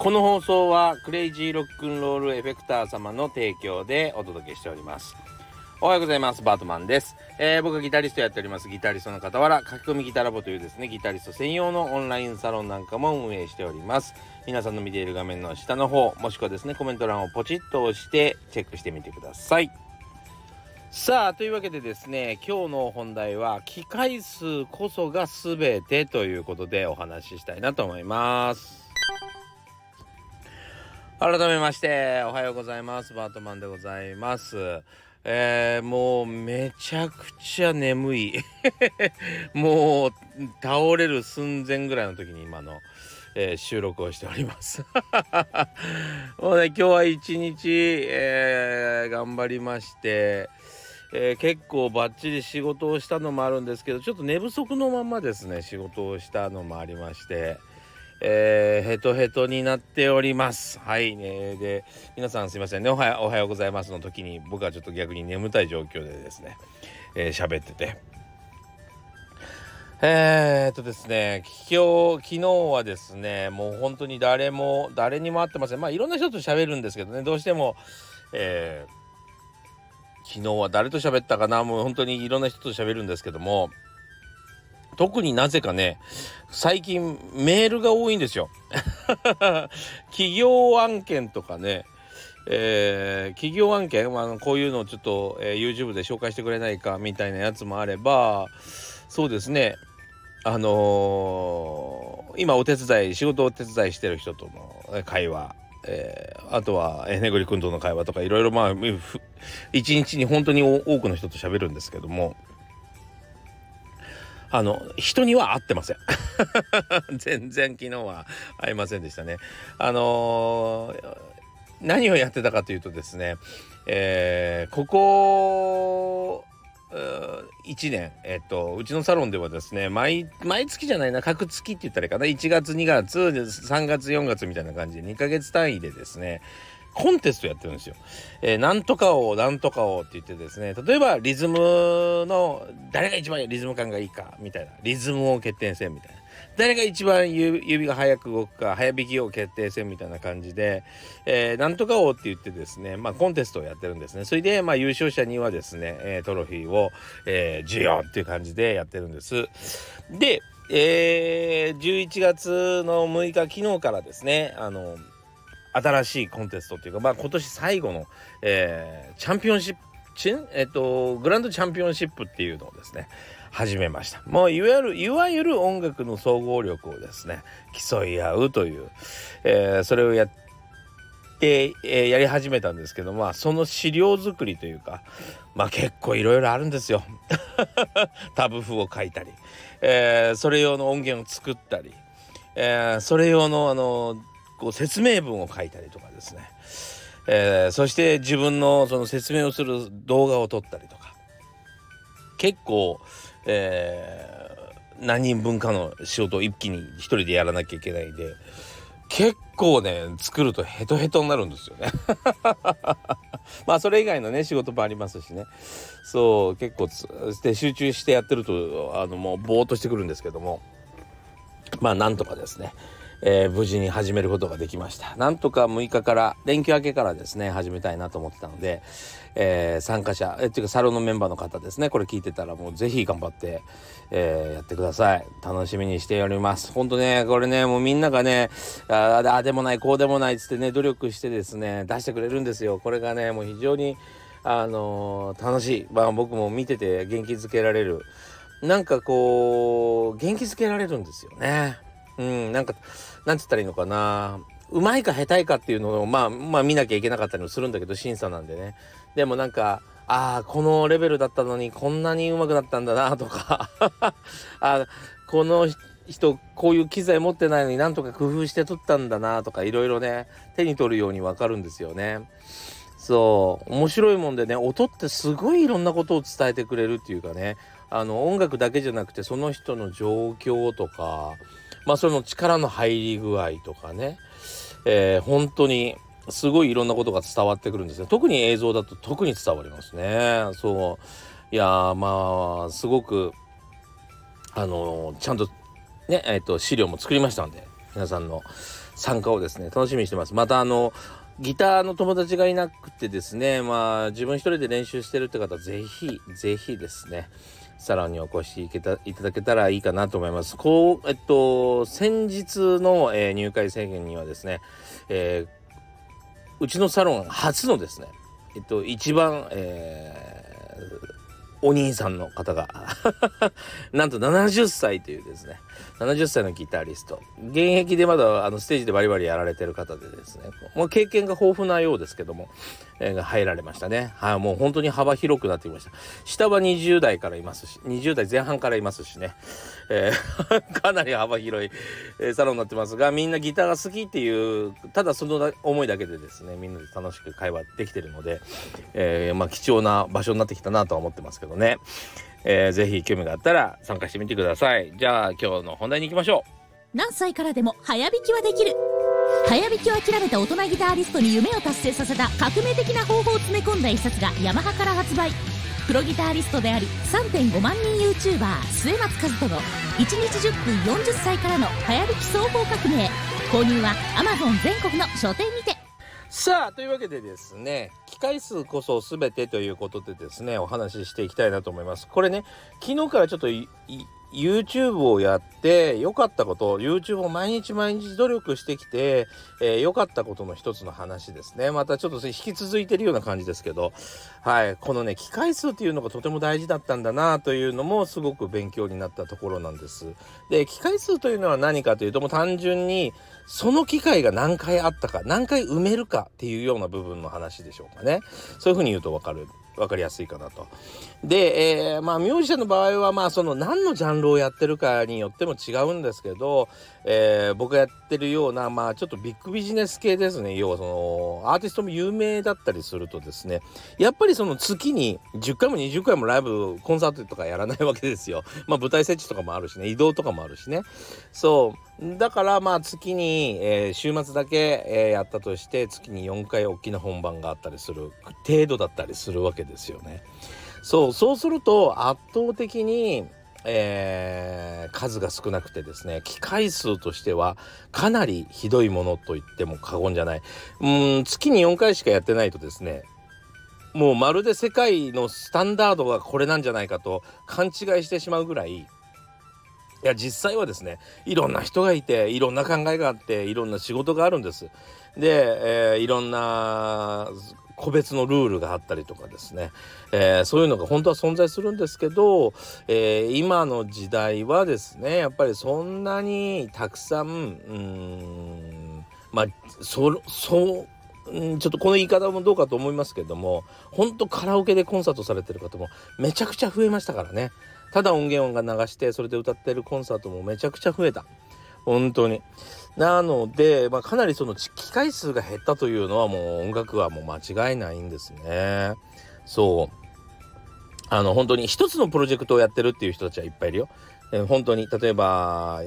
この放送はクレイジーロックンロールエフェクター様の提供でお届けしております。おはようございます。バートマンです、えー、僕はギタリストやっております。ギタリストの傍ら書き込みギタラボというですねギタリスト専用のオンラインサロンなんかも運営しております。皆さんの見ている画面の下の方もしくはですねコメント欄をポチッと押してチェックしてみてください。さあというわけでですね今日の本題は機械数こそが全てということでお話ししたいなと思います。改めましておはようございます。バートマンでございます。えー、もうめちゃくちゃ眠い。もう倒れる寸前ぐらいの時に今の、えー、収録をしております。もうね今日は一日、えー、頑張りましてえー、結構バッチリ仕事をしたのもあるんですけどちょっと寝不足のままですね仕事をしたのもありまして、えー、ヘトヘトになっております。はいねで皆さんすいませんね。おはようおはようございますの時に僕はちょっと逆に眠たい状況でですね喋、えー、ってて。えー、っとですね今日昨日はですねもう本当に誰も誰にも会ってません。まあいろんな人と喋るんですけどねどうしてもえー昨日は誰と喋ったかなもう本当にいろんな人と喋るんですけども特になぜかね最近メールが多いんですよ。企業案件とかねえー、企業案件、まあ、こういうのをちょっと、えー、YouTube で紹介してくれないかみたいなやつもあればそうですね。あのー、今お手伝い仕事をお手伝いしてる人との会話えー、あとは、え、ねぐりくんとの会話とかいろいろまあ一日に本当に多くの人と喋るんですけどもあの人には会ってません。全然昨日は会いませんでしたね。あのー、何をやってたかというとですね、えー、ここ1年、えっと、うちのサロンではですね毎毎月じゃないな各月って言ったらいいかな。1月2月3月4月みたいな感じで2ヶ月単位でですねコンテストやってるんですよ。えー、なんとかをなんとかをって言ってですね。例えばリズムの誰が一番リズム感がいいかみたいな。リズムを決定戦みたいな。誰が一番指が速く動くか早弾きを決定戦みたいな感じで、えー、なんとか王って言ってですね、まあ、コンテストをやってるんですね。それで、まあ、優勝者にはですね、え、トロフィーを、えー、授与っていう感じでやってるんです。で、えー、11月の6日昨日からですねあの新しいコンテストっていうか、まあ、今年最後の、えー、チャンピオンシップえっと、グランドチャンピオンシップっていうのをですね始めました。もういわゆるいわゆる音楽の総合力をですね競い合うという、えー、それをやって、えー、やり始めたんですけどまあその資料作りというかまあ結構いろいろあるんですよ。タブ譜を書いたり、えー、それ用の音源を作ったり、えー、それ用のあのこう説明文を書いたりとかですね、えー、そして自分のその説明をする動画を撮ったりとか。結構えー、何人分かの仕事を一気に一人でやらなきゃいけないんで結構ね作るとヘトヘトになるんですよね。まあそれ以外のね仕事もありますしね。そう結構で集中してやってるとあのもうぼーっとしてくるんですけども。まあなんとかですね。えー、無事に始めることができました。なんとか6日から連休明けからですね始めたいなと思ってたので、えー、参加者えっていうかサロンのメンバーの方ですねこれ聞いてたらもうぜひ頑張って、えー、やってください。楽しみにしております。ほんとねこれねもうみんながねああでもないこうでもないっつってね努力してですね出してくれるんですよ。これがねもう非常にあのー、楽しい、まあ、僕も見てて元気づけられる。なんかこう元気づけられるんですよね。うんなんかなんつったらいいのかな。うまいか下手いかっていうのをまあまあ見なきゃいけなかったりもするんだけど審査なんでね。でもなんかああこのレベルだったのにこんなにうまくなったんだなとか。あこの人こういう機材持ってないのになんとか工夫して撮ったんだなとかいろいろね手に取るようにわかるんですよね。そう。面白いもんでね音ってすごいいろんなことを伝えてくれるっていうかね。あの音楽だけじゃなくてその人の状況とかまあその力の入り具合とかね、えー、本当にすごいいろんなことが伝わってくるんですね。特に映像だと特に伝わりますね。そう。いやまあすごくあのちゃんとねえっ、ー、と資料も作りましたんで皆さんの参加をですね楽しみにしてます。またあのギターの友達がいなくてですねまあ自分一人で練習してるって方ぜひぜひですね。サロンにお越しいただけたらいいかなと思います。こう、えっと、先日の、えー、入会制限にはですね、えー、うちのサロン初のですね、えっと、一番、えー、お兄さんの方が なんと70歳というですね70歳のギタリスト。現役でまだあのステージでバリバリやられてる方でですね。もう経験が豊富なようですけども、えー、入られましたね。はいもう本当に幅広くなってきました。下は20代からいますし20代前半からいますしね、えー、かなり幅広い、サロンになってますがみんなギターが好きっていうただその思いだけでですねみんなで楽しく会話できてるので、えー、まあ貴重な場所になってきたなとは思ってますけどね。えー、ぜひ興味があったら参加してみてください。じゃあ今日の本題に行きましょう。何歳からでも早弾きはできる。早弾きを諦めた大人ギタリストに夢を達成させた革命的な方法を詰め込んだ一冊がヤマハから発売。プロギタリストであり3.5万人 YouTuber 末松和人の1日10分40歳からの早弾き双方革命。購入は Amazon 全国の書店にて。さあというわけでですね回数こそ全てということでですねお話ししていきたいなと思います。これね昨日からちょっと YouTube をやって良かったこと YouTube を毎日毎日努力してきて良、えー、かったことの一つの話ですね。またちょっと引き続いてるような感じですけど。はい。このね機械数っていうのがとても大事だったんだなというのもすごく勉強になったところなんです。で機械数というのは何かというともう単純にその機会が何回あったか何回埋めるかっていうような部分の話でしょうかね。そういうふうに言うと分かる。分かりやすいかなと。で、えー、まあミュージシャンの場合はまあその何のジャンルをやってるかによっても違うんですけど、えー、僕がやってるようなまあちょっとビッグビジネス系ですね要はそのアーティストも有名だったりするとですねやっぱりその月に10回も20回もライブコンサートとかやらないわけですよ。まあ舞台設置とかもあるしね移動とかもあるしね。そうだからまあ月に、えー、週末だけ、えー、やったとして月に4回大きな本番があったりする程度だったりするわけですよね。そうそうすると圧倒的に、えー、数が少なくてですね機械数としてはかなりひどいものと言っても過言じゃないうん月に4回しかやってないとですねもうまるで世界のスタンダードがこれなんじゃないかと勘違いしてしまうぐらいいや実際はですねいろんな人がいていろんな考えがあっていろんな仕事があるんです。で、えー、いろんな個別のルールがあったりとかですね、えー、そういうのが本当は存在するんですけど、えー、今の時代はですねやっぱりそんなにたくさんうんまあそそうちょっとこの言い方もどうかと思いますけども本当カラオケでコンサートされてる方もめちゃくちゃ増えましたからねただ音源音が流してそれで歌ってるコンサートもめちゃくちゃ増えた本当になので、まあ、かなりその機械数が減ったというのはもう音楽はもう間違いないんですね。そうあの本当に一つのプロジェクトをやってるっていう人たちはいっぱいいるよ。え、本当に例えば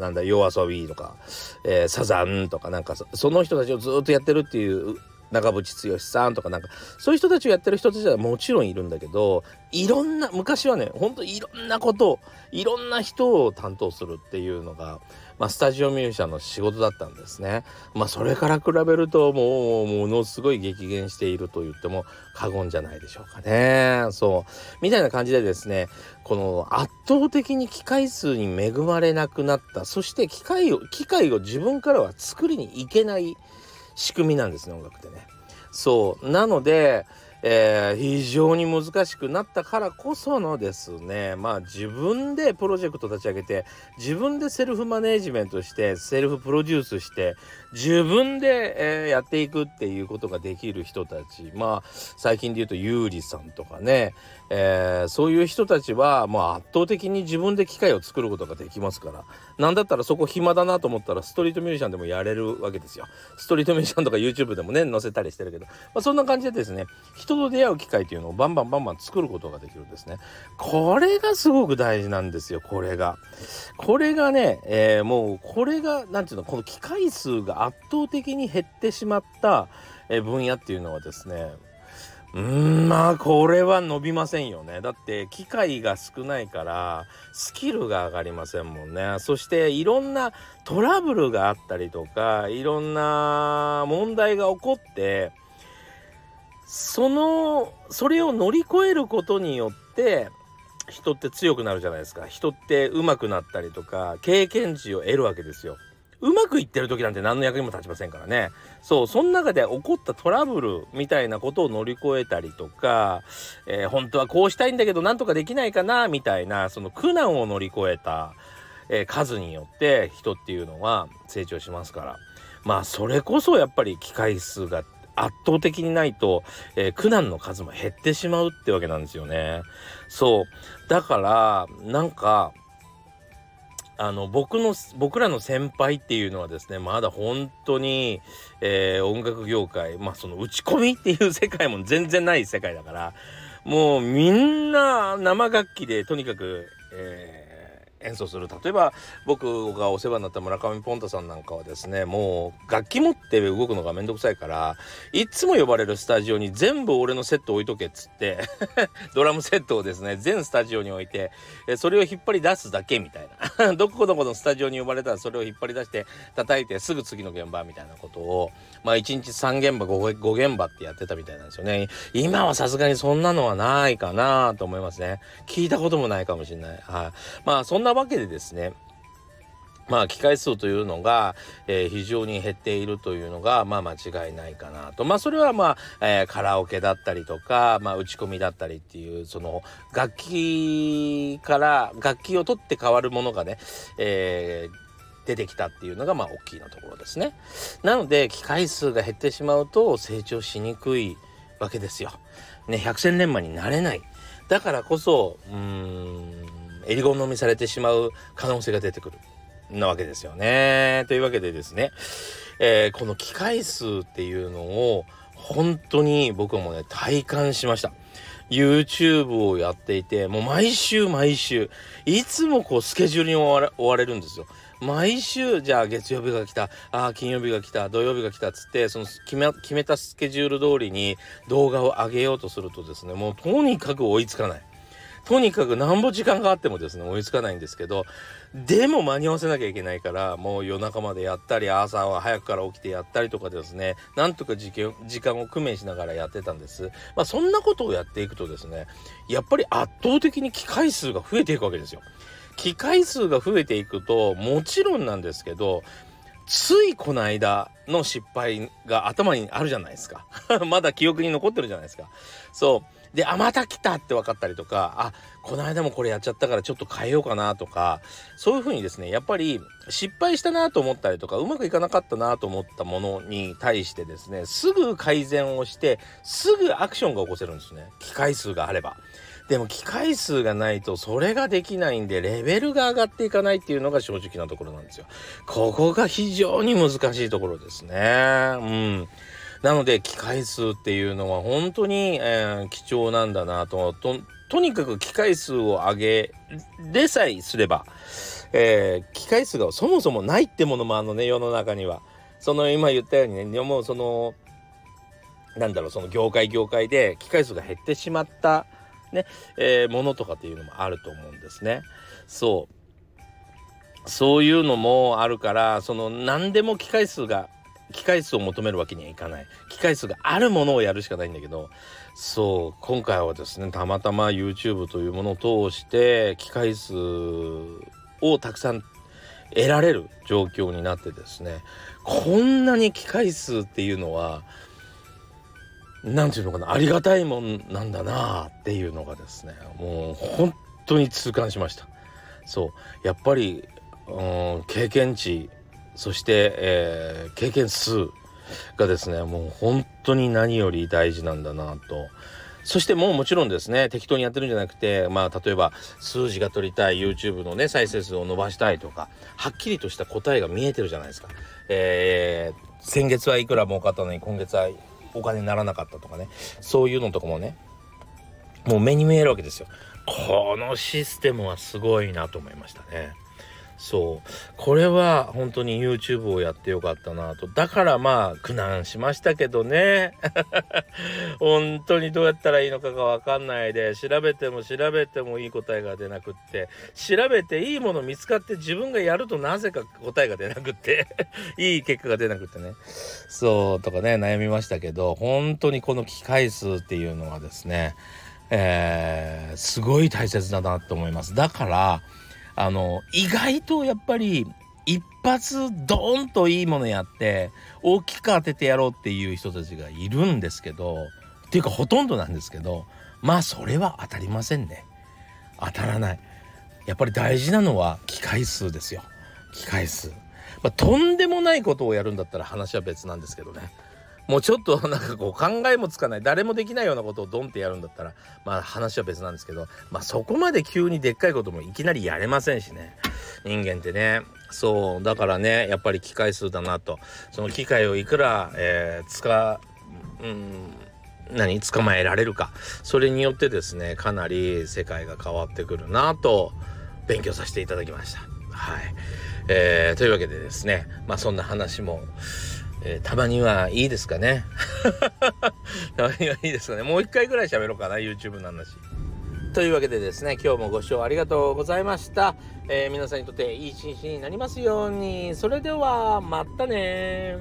なんだ夜遊びとか、えー、サザンとかなんかその人たちをずっとやってるっていう長渕剛さんとかなんかそういう人たちをやってる人たちはもちろんいるんだけどいろんな昔はねほんといろんなことをいろんな人を担当するっていうのがまあ、スタジオミュージシャンの仕事だったんですね。まあ、それから比べるともうものすごい激減していると言っても過言じゃないでしょうかね。そうみたいな感じでですねこの圧倒的に機械数に恵まれなくなったそして機械を機械を自分からは作りにいけない仕組みなんですね音楽ってね。そうなのでえー、非常に難しくなったからこそのですねまあ自分でプロジェクト立ち上げて自分でセルフマネージメントしてセルフプロデュースして自分で、えー、やっていくっていうことができる人たちまあ最近で言うとゆうりさんとかね、えー、そういう人たちはまあ圧倒的に自分で機械を作ることができますからなんだったらそこ暇だなと思ったらストリートミュージシャンでもやれるわけですよ。ストリートミュージシャンとか YouTube でもね載せたりしてるけど、まあ、そんな感じでですね人と出会う機会っていうのをバンバンバンバン作ることができるんですね。これがすごく大事なんですよこれが。これがね、えー、もうこれが何ていうのこの機械数が圧倒的に減ってしまった分野っていうのはですねうんまあこれは伸びませんよね。だって機会が少ないからスキルが上がりませんもんね。そしていろんなトラブルがあったりとかいろんな問題が起こってそのそれを乗り越えることによって人って強くなるじゃないですか。人って上手くなったりとか経験値を得るわけですよ。うまくいってる時なんて何の役にも立ちませんからね。そうその中で起こったトラブルみたいなことを乗り越えたりとか、えー、本当はこうしたいんだけどなんとかできないかなみたいなその苦難を乗り越えた、えー、数によって人っていうのは成長しますから。まあそれこそやっぱり機会数が圧倒的にないと、えー、苦難の数も減ってしまうってわけなんですよね。そう。だからなんかあの僕の僕らの先輩っていうのはですねまだ本当に、えー、音楽業界まあその打ち込みっていう世界も全然ない世界だからもうみんな生楽器でとにかく、えー演奏する。例えば僕がお世話になった村上ポンタさんなんかはですねもう楽器持って動くのがめんどくさいからいつも呼ばれるスタジオに全部俺のセット置いとけっつって ドラムセットをですね全スタジオに置いてそれを引っ張り出すだけみたいな。どこどこのスタジオに呼ばれたらそれを引っ張り出して叩いてすぐ次の現場みたいなことをまあ1日3現場 5, 5現場ってやってたみたいなんですよね。今はさすがにそんなのはないかなと思いますね。聞いたこともないかもしれない。はい。まあそんなわけでですねまあ機械数というのが、えー、非常に減っているというのがまあ間違いないかなとまあそれはまあ、えー、カラオケだったりとか、まあ、打ち込みだったりっていうその楽器から楽器を取って変わるものがね、えー、出てきたっていうのがまあ大きいなところですね。なので機械数が減ってしまうと成長しにくいわけですよ。ね百戦錬磨になれない。だからこそうん襟好みされてしまう可能性が出てくるなわけですよね。というわけでですね、えー、この機械数っていうのを本当に僕もね体感しました。YouTube をやっていてもう毎週毎週いつもこうスケジュールに追われるんですよ。毎週じゃあ月曜日が来たああ金曜日が来た土曜日が来たっつってその決め決めたスケジュール通りに動画を上げようとするとですねもうとにかく追いつかない。とにかくなんぼ時間があってもですね追いつかないんですけどでも間に合わせなきゃいけないからもう夜中までやったり朝は早くから起きてやったりとかですねなんとか時間を工面しながらやってたんです。まあそんなことをやっていくとですねやっぱり圧倒的に機械数が増えていくわけですよ。機械数が増えていくともちろんなんですけどついこの間の失敗が頭にあるじゃないですか まだ記憶に残ってるじゃないですかそうで、あ、また来たって分かったりとか、あ、この間もこれやっちゃったからちょっと変えようかなとか、そういうふうにですね、やっぱり失敗したなと思ったりとか、うまくいかなかったなと思ったものに対してですね、すぐ改善をして、すぐアクションが起こせるんですね。機回数があれば。でも機回数がないとそれができないんでレベルが上がっていかないっていうのが正直なところなんですよ。ここが非常に難しいところですね。うん。なので機械数っていうのは本当に、えー、貴重なんだなととにかく機械数を上げれさえすれば、えー、機械数がそもそもないってものもあのね世の中には。その今言ったようにねもうそのなんだろうその業界業界で機械数が減ってしまったね、えー、ものとかっていうのもあると思うんですね。そうそういうのもあるからその何でも機械数が機械数を求めるわけにはいかない。機械数があるものをやるしかないんだけどそう今回はですねたまたま YouTube というものを通して機械数をたくさん得られる状況になってですねこんなに機械数っていうのは何て言うのかなありがたいもんなんだなっていうのがですねもう本当に痛感しました。そうやっぱり、うん、経験値そして、えー、経験数がですねもう本当に何より大事なんだなと。そしてもうもちろんですね適当にやってるんじゃなくてまあ例えば数字が取りたい YouTube のね再生数を伸ばしたいとかはっきりとした答えが見えてるじゃないですか。えー、先月はいくら儲かったのに今月はお金にならなかったとかねそういうのとかもねもう目に見えるわけですよ。このシステムはすごいなと思いましたね。そう。これは本当に YouTube をやってよかったなと。だからまあ苦難しましたけどね。本当にどうやったらいいのかが分かんないで調べても調べてもいい答えが出なくって。調べていいもの見つかって自分がやるとなぜか答えが出なくって。いい結果が出なくってね。そうとかね悩みましたけど本当にこの機会数っていうのはですねえー、すごい大切だなと思います。だからあの意外とやっぱり一発ドーンといいものやって大きく当ててやろうっていう人たちがいるんですけどっていうかほとんどなんですけどまあそれは当たりませんね。当たらない。やっぱり大事なのは機回数ですよ。機回数、まあ、とんでもないことをやるんだったら話は別なんですけどね。もうちょっとなんかこう考えもつかない誰もできないようなことをドンってやるんだったらまあ話は別なんですけどまあそこまで急にでっかいこともいきなりやれませんしね。人間ってね。そうだからねやっぱり機械数だなと。その機械をいくら、えー、使うん何捕まえられるか。それによってですねかなり世界が変わってくるなと勉強させていただきました。はい、えー、というわけでですねまあそんな話もえー、たまにはいいですかね。たまにはいいですかね。もう一回ぐらい喋ろうかな YouTube の話。というわけでですね今日もご視聴ありがとうございました、えー、皆さんにとっていい一日になりますように。それではまたね